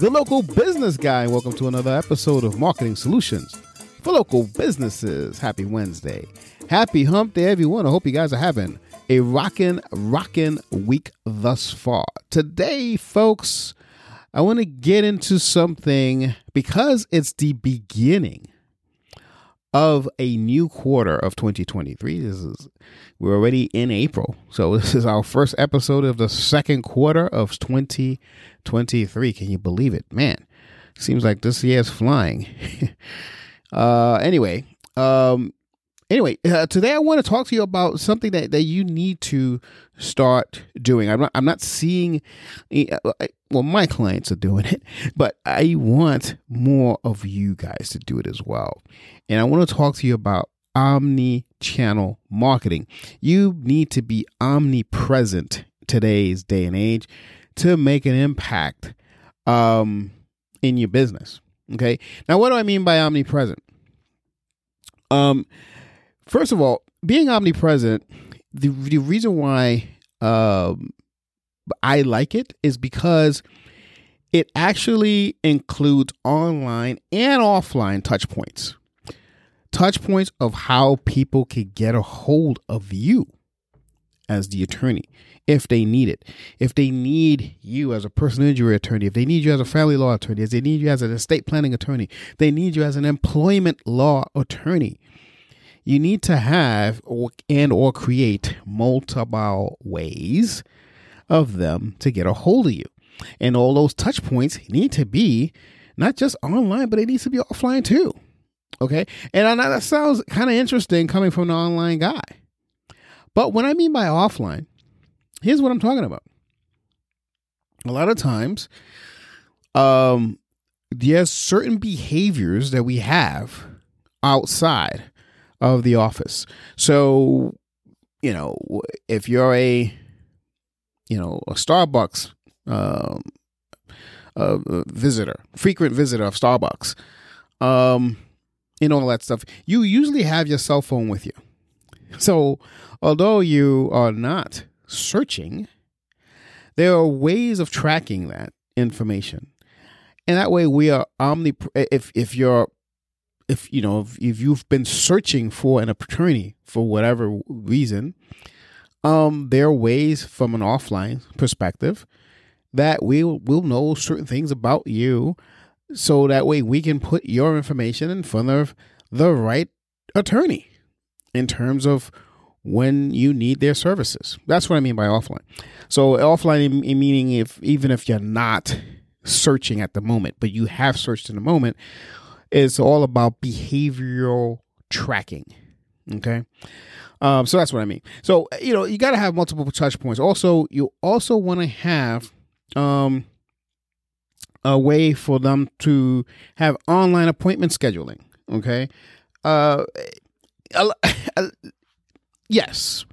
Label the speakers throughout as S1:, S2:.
S1: the local business guy. Welcome to another episode of Marketing Solutions for Local Businesses. Happy Wednesday. Happy hump day, everyone. I hope you guys are having a rockin', rockin' week thus far. Today, folks, I want to get into something because it's the beginning of a new quarter of 2023. This is we're already in April. So this is our first episode of the second quarter of 2023. Can you believe it? Man, seems like this year is flying. uh anyway, um anyway, uh, today I want to talk to you about something that, that you need to start doing. I'm not, I'm not seeing, uh, well, my clients are doing it, but I want more of you guys to do it as well. And I want to talk to you about omni channel marketing. You need to be omnipresent today's day and age to make an impact um, in your business. Okay. Now, what do I mean by omnipresent? Um, First of all, being omnipresent, the the reason why um, I like it is because it actually includes online and offline touch points. Touch points of how people can get a hold of you as the attorney if they need it. If they need you as a personal injury attorney, if they need you as a family law attorney, if they need you as an estate planning attorney, they need you as an employment law attorney you need to have or, and or create multiple ways of them to get a hold of you. And all those touch points need to be not just online, but it needs to be offline too. Okay. And I know that sounds kind of interesting coming from an online guy. But what I mean by offline, here's what I'm talking about. A lot of times, um, there's certain behaviors that we have outside of the office. So, you know, if you're a, you know, a Starbucks um, a visitor, frequent visitor of Starbucks, um, and all that stuff, you usually have your cell phone with you. So, although you are not searching, there are ways of tracking that information. And that way we are omni if if you're if you know if, if you've been searching for an attorney for whatever reason um there are ways from an offline perspective that we will we'll know certain things about you so that way we can put your information in front of the right attorney in terms of when you need their services. That's what i mean by offline. So offline meaning if even if you're not searching at the moment but you have searched in the moment it's all about behavioral tracking. Okay. Um, so that's what I mean. So, you know, you got to have multiple touch points. Also, you also want to have um, a way for them to have online appointment scheduling. Okay. Uh, yes.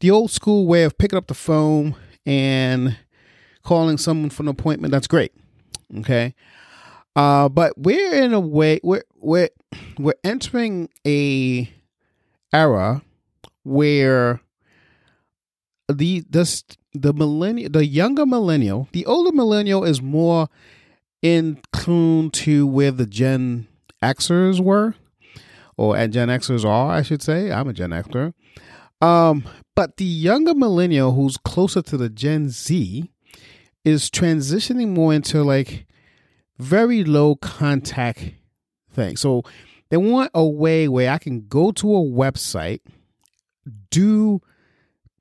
S1: The old school way of picking up the phone and calling someone for an appointment, that's great. Okay. Uh, but we're in a way we're we're we're entering a era where the this the millennial the younger millennial the older millennial is more in tune to where the Gen Xers were, or and Gen Xers are, I should say. I'm a Gen Xer. Um, but the younger millennial who's closer to the Gen Z is transitioning more into like very low contact thing. So they want a way where I can go to a website, do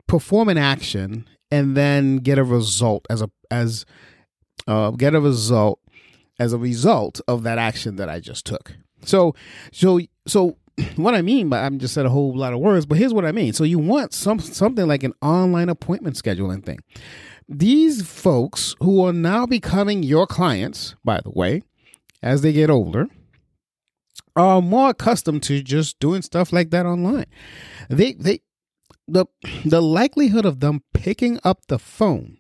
S1: perform an action, and then get a result as a as uh, get a result as a result of that action that I just took. So so so what I mean by I'm just said a whole lot of words, but here's what I mean. So you want some something like an online appointment scheduling thing. These folks who are now becoming your clients, by the way, as they get older, are more accustomed to just doing stuff like that online. They they the the likelihood of them picking up the phone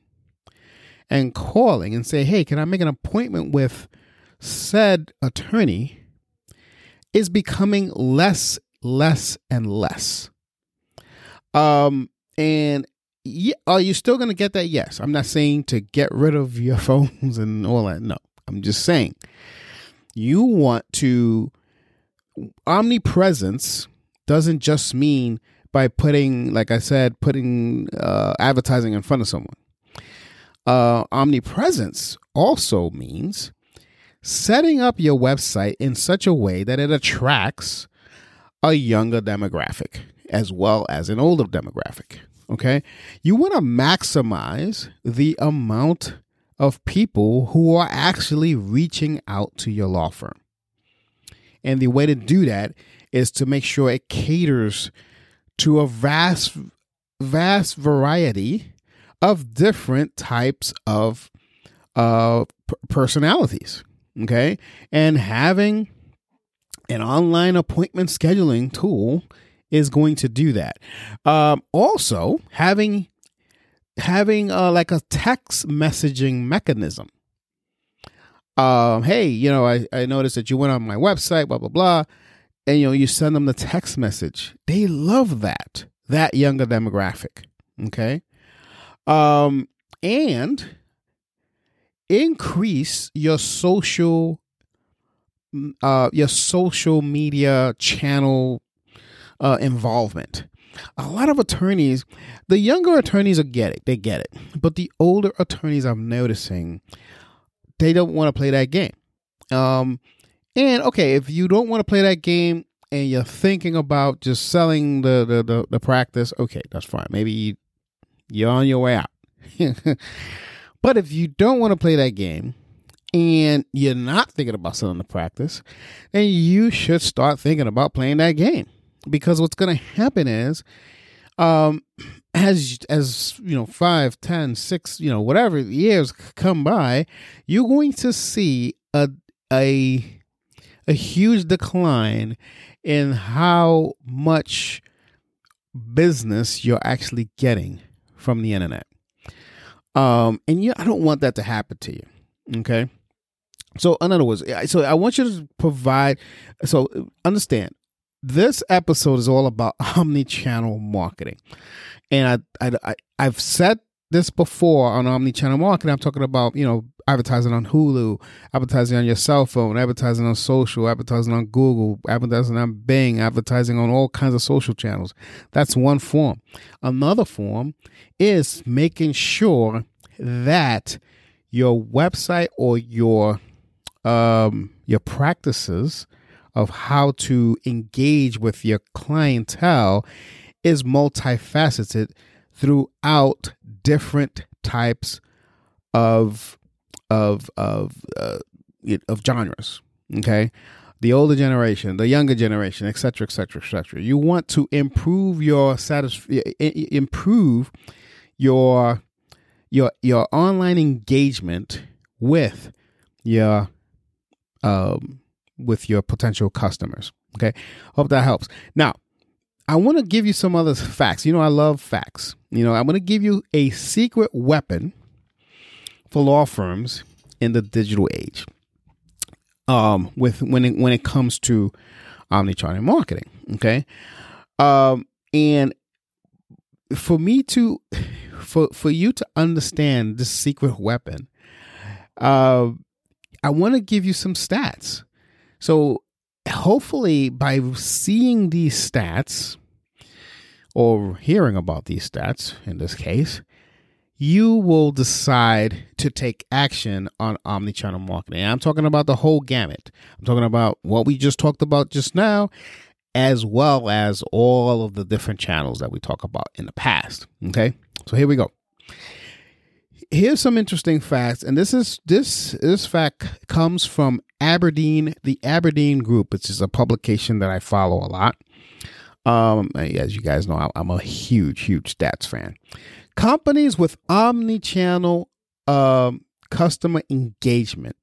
S1: and calling and say, "Hey, can I make an appointment with said attorney?" is becoming less less and less. Um and yeah, are you still going to get that? Yes. I'm not saying to get rid of your phones and all that. No. I'm just saying you want to omnipresence doesn't just mean by putting, like I said, putting uh, advertising in front of someone. Uh, omnipresence also means setting up your website in such a way that it attracts a younger demographic as well as an older demographic. Okay. You want to maximize the amount of people who are actually reaching out to your law firm. And the way to do that is to make sure it caters to a vast, vast variety of different types of uh, personalities. Okay. And having an online appointment scheduling tool is going to do that. Um, also, having having uh, like a text messaging mechanism. Um, hey, you know, I, I noticed that you went on my website, blah blah blah, and you know, you send them the text message. They love that that younger demographic. Okay, um, and increase your social uh, your social media channel uh, involvement. A lot of attorneys, the younger attorneys are get it, they get it, but the older attorneys I'm noticing, they don't want to play that game. Um, and okay, if you don't want to play that game and you're thinking about just selling the the, the, the practice, okay, that's fine. Maybe you're on your way out. but if you don't want to play that game and you're not thinking about selling the practice, then you should start thinking about playing that game because what's going to happen is um as as you know five ten six you know whatever years come by you're going to see a a a huge decline in how much business you're actually getting from the internet. Um and you i don't want that to happen to you okay? So in other words so i want you to provide so understand this episode is all about omni-channel marketing. And I, I, I have said this before on omni-channel marketing. I'm talking about you know advertising on hulu advertising on your cell phone advertising on social advertising on google advertising on bing advertising on all kinds of social channels. That's one form. Another form is making sure that your website or your um your practices of how to engage with your clientele is multifaceted throughout different types of of of uh, of genres. Okay, the older generation, the younger generation, etc., etc., etc. You want to improve your satis- improve your your your online engagement with your um with your potential customers. Okay. Hope that helps. Now, I want to give you some other facts. You know, I love facts. You know, I'm going to give you a secret weapon for law firms in the digital age. Um, with when it, when it comes to omnichannel marketing, okay, um, and for me to for for you to understand this secret weapon, uh, I want to give you some stats. So hopefully, by seeing these stats or hearing about these stats in this case, you will decide to take action on omnichannel marketing. I'm talking about the whole gamut. I'm talking about what we just talked about just now, as well as all of the different channels that we talk about in the past. Okay, so here we go here's some interesting facts, and this is this this fact comes from Aberdeen, the Aberdeen Group, which is a publication that I follow a lot. Um, as you guys know, I'm a huge, huge stats fan. Companies with omni-channel um, customer engagement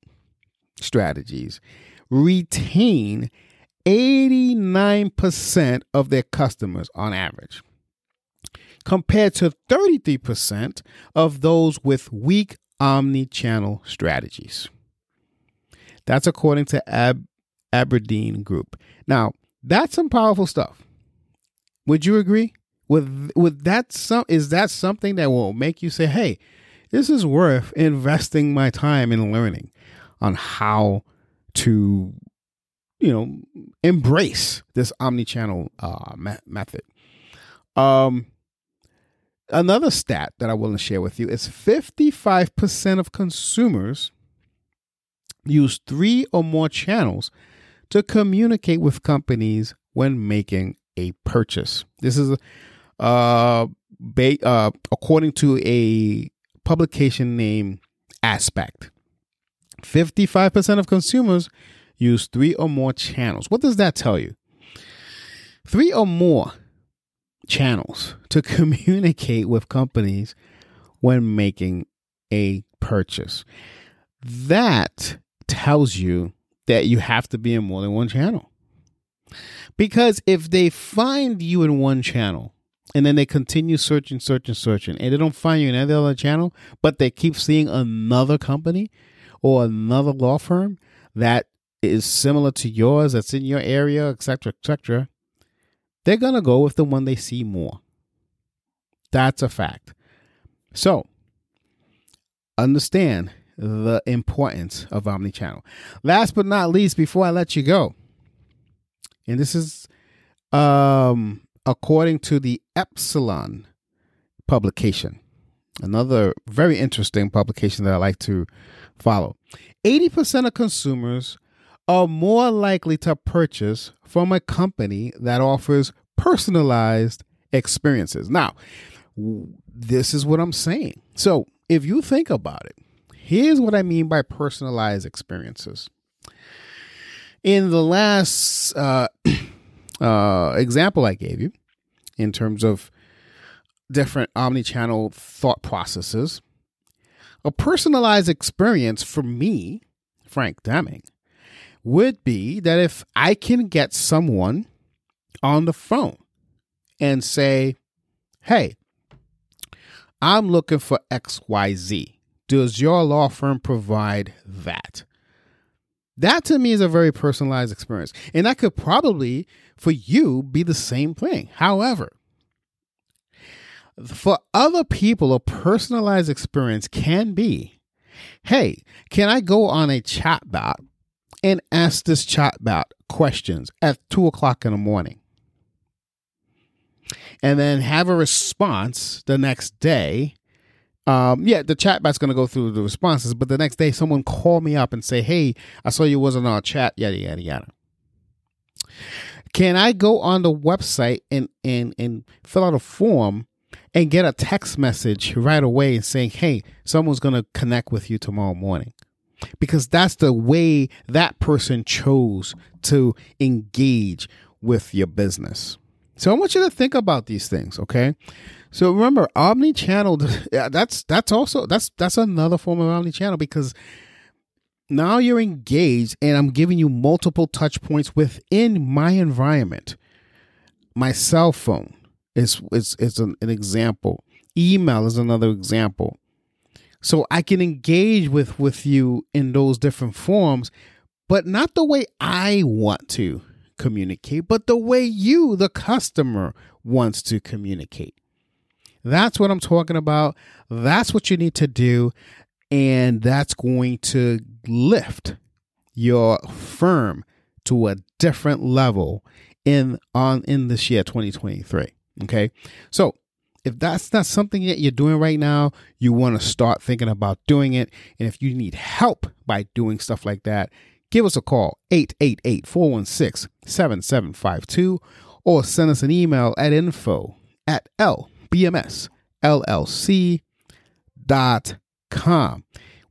S1: strategies retain 89% of their customers on average, compared to 33% of those with weak omni channel strategies. That's according to Ab- Aberdeen Group. Now, that's some powerful stuff. Would you agree? With with that some is that something that will make you say, "Hey, this is worth investing my time in learning on how to you know embrace this omni-channel uh, me- method um another stat that i want to share with you is 55% of consumers use three or more channels to communicate with companies when making a purchase this is uh, ba- uh according to a publication named aspect 55% of consumers use three or more channels. What does that tell you? Three or more channels to communicate with companies when making a purchase. That tells you that you have to be in more than one channel. Because if they find you in one channel and then they continue searching, searching, searching, and they don't find you in any other channel, but they keep seeing another company or another law firm that is similar to yours, that's in your area, etc., etc., they're going to go with the one they see more. That's a fact. So, understand the importance of omnichannel. Last but not least, before I let you go, and this is um, according to the Epsilon publication, another very interesting publication that I like to follow. 80% of consumers are more likely to purchase from a company that offers personalized experiences. Now, this is what I'm saying. So, if you think about it, here's what I mean by personalized experiences. In the last uh, uh, example I gave you, in terms of different omni-channel thought processes, a personalized experience for me, Frank Deming, would be that if I can get someone on the phone and say, hey, I'm looking for XYZ. Does your law firm provide that? That to me is a very personalized experience. And that could probably, for you, be the same thing. However, for other people, a personalized experience can be hey, can I go on a chat bot and ask this chatbot questions at two o'clock in the morning. And then have a response the next day. Um, yeah, the chatbot's to go through the responses, but the next day someone call me up and say, "Hey, I saw you wasn't on our chat." Yada yada yada. Can I go on the website and and and fill out a form and get a text message right away saying, "Hey, someone's to connect with you tomorrow morning"? because that's the way that person chose to engage with your business. So I want you to think about these things, okay? So remember, omni-channel that's that's also that's that's another form of omni-channel because now you're engaged and I'm giving you multiple touch points within my environment. My cell phone is is is an, an example. Email is another example so I can engage with with you in those different forms, but not the way I want to communicate, but the way you, the customer, wants to communicate. That's what I'm talking about. That's what you need to do. And that's going to lift your firm to a different level in on in this year 2023. Okay. So if that's not something that you're doing right now, you want to start thinking about doing it. And if you need help by doing stuff like that, give us a call 888 416 7752 or send us an email at info at lbmsllc.com.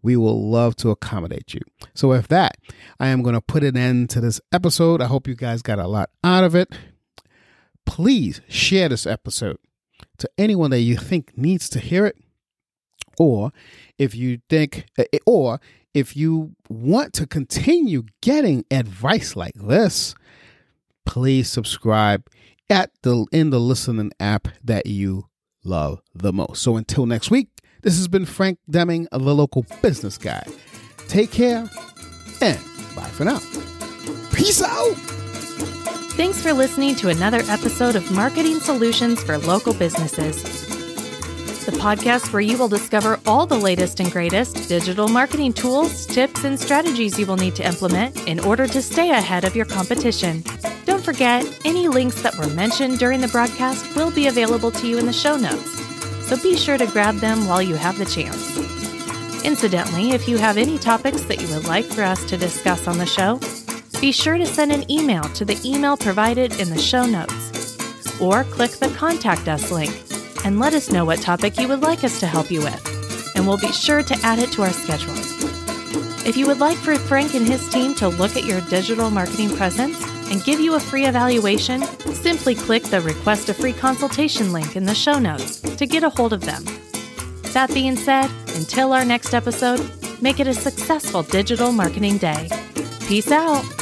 S1: We will love to accommodate you. So, with that, I am going to put an end to this episode. I hope you guys got a lot out of it please share this episode to anyone that you think needs to hear it. Or if you think, eh, or if you want to continue getting advice like this, please subscribe at the in the listening app that you love the most. So until next week, this has been Frank Deming, the local business guy. Take care and bye for now. Peace out.
S2: Thanks for listening to another episode of Marketing Solutions for Local Businesses, the podcast where you will discover all the latest and greatest digital marketing tools, tips, and strategies you will need to implement in order to stay ahead of your competition. Forget, any links that were mentioned during the broadcast will be available to you in the show notes, so be sure to grab them while you have the chance. Incidentally, if you have any topics that you would like for us to discuss on the show, be sure to send an email to the email provided in the show notes, or click the Contact Us link and let us know what topic you would like us to help you with, and we'll be sure to add it to our schedule. If you would like for Frank and his team to look at your digital marketing presence and give you a free evaluation, simply click the Request a Free Consultation link in the show notes to get a hold of them. That being said, until our next episode, make it a successful digital marketing day. Peace out.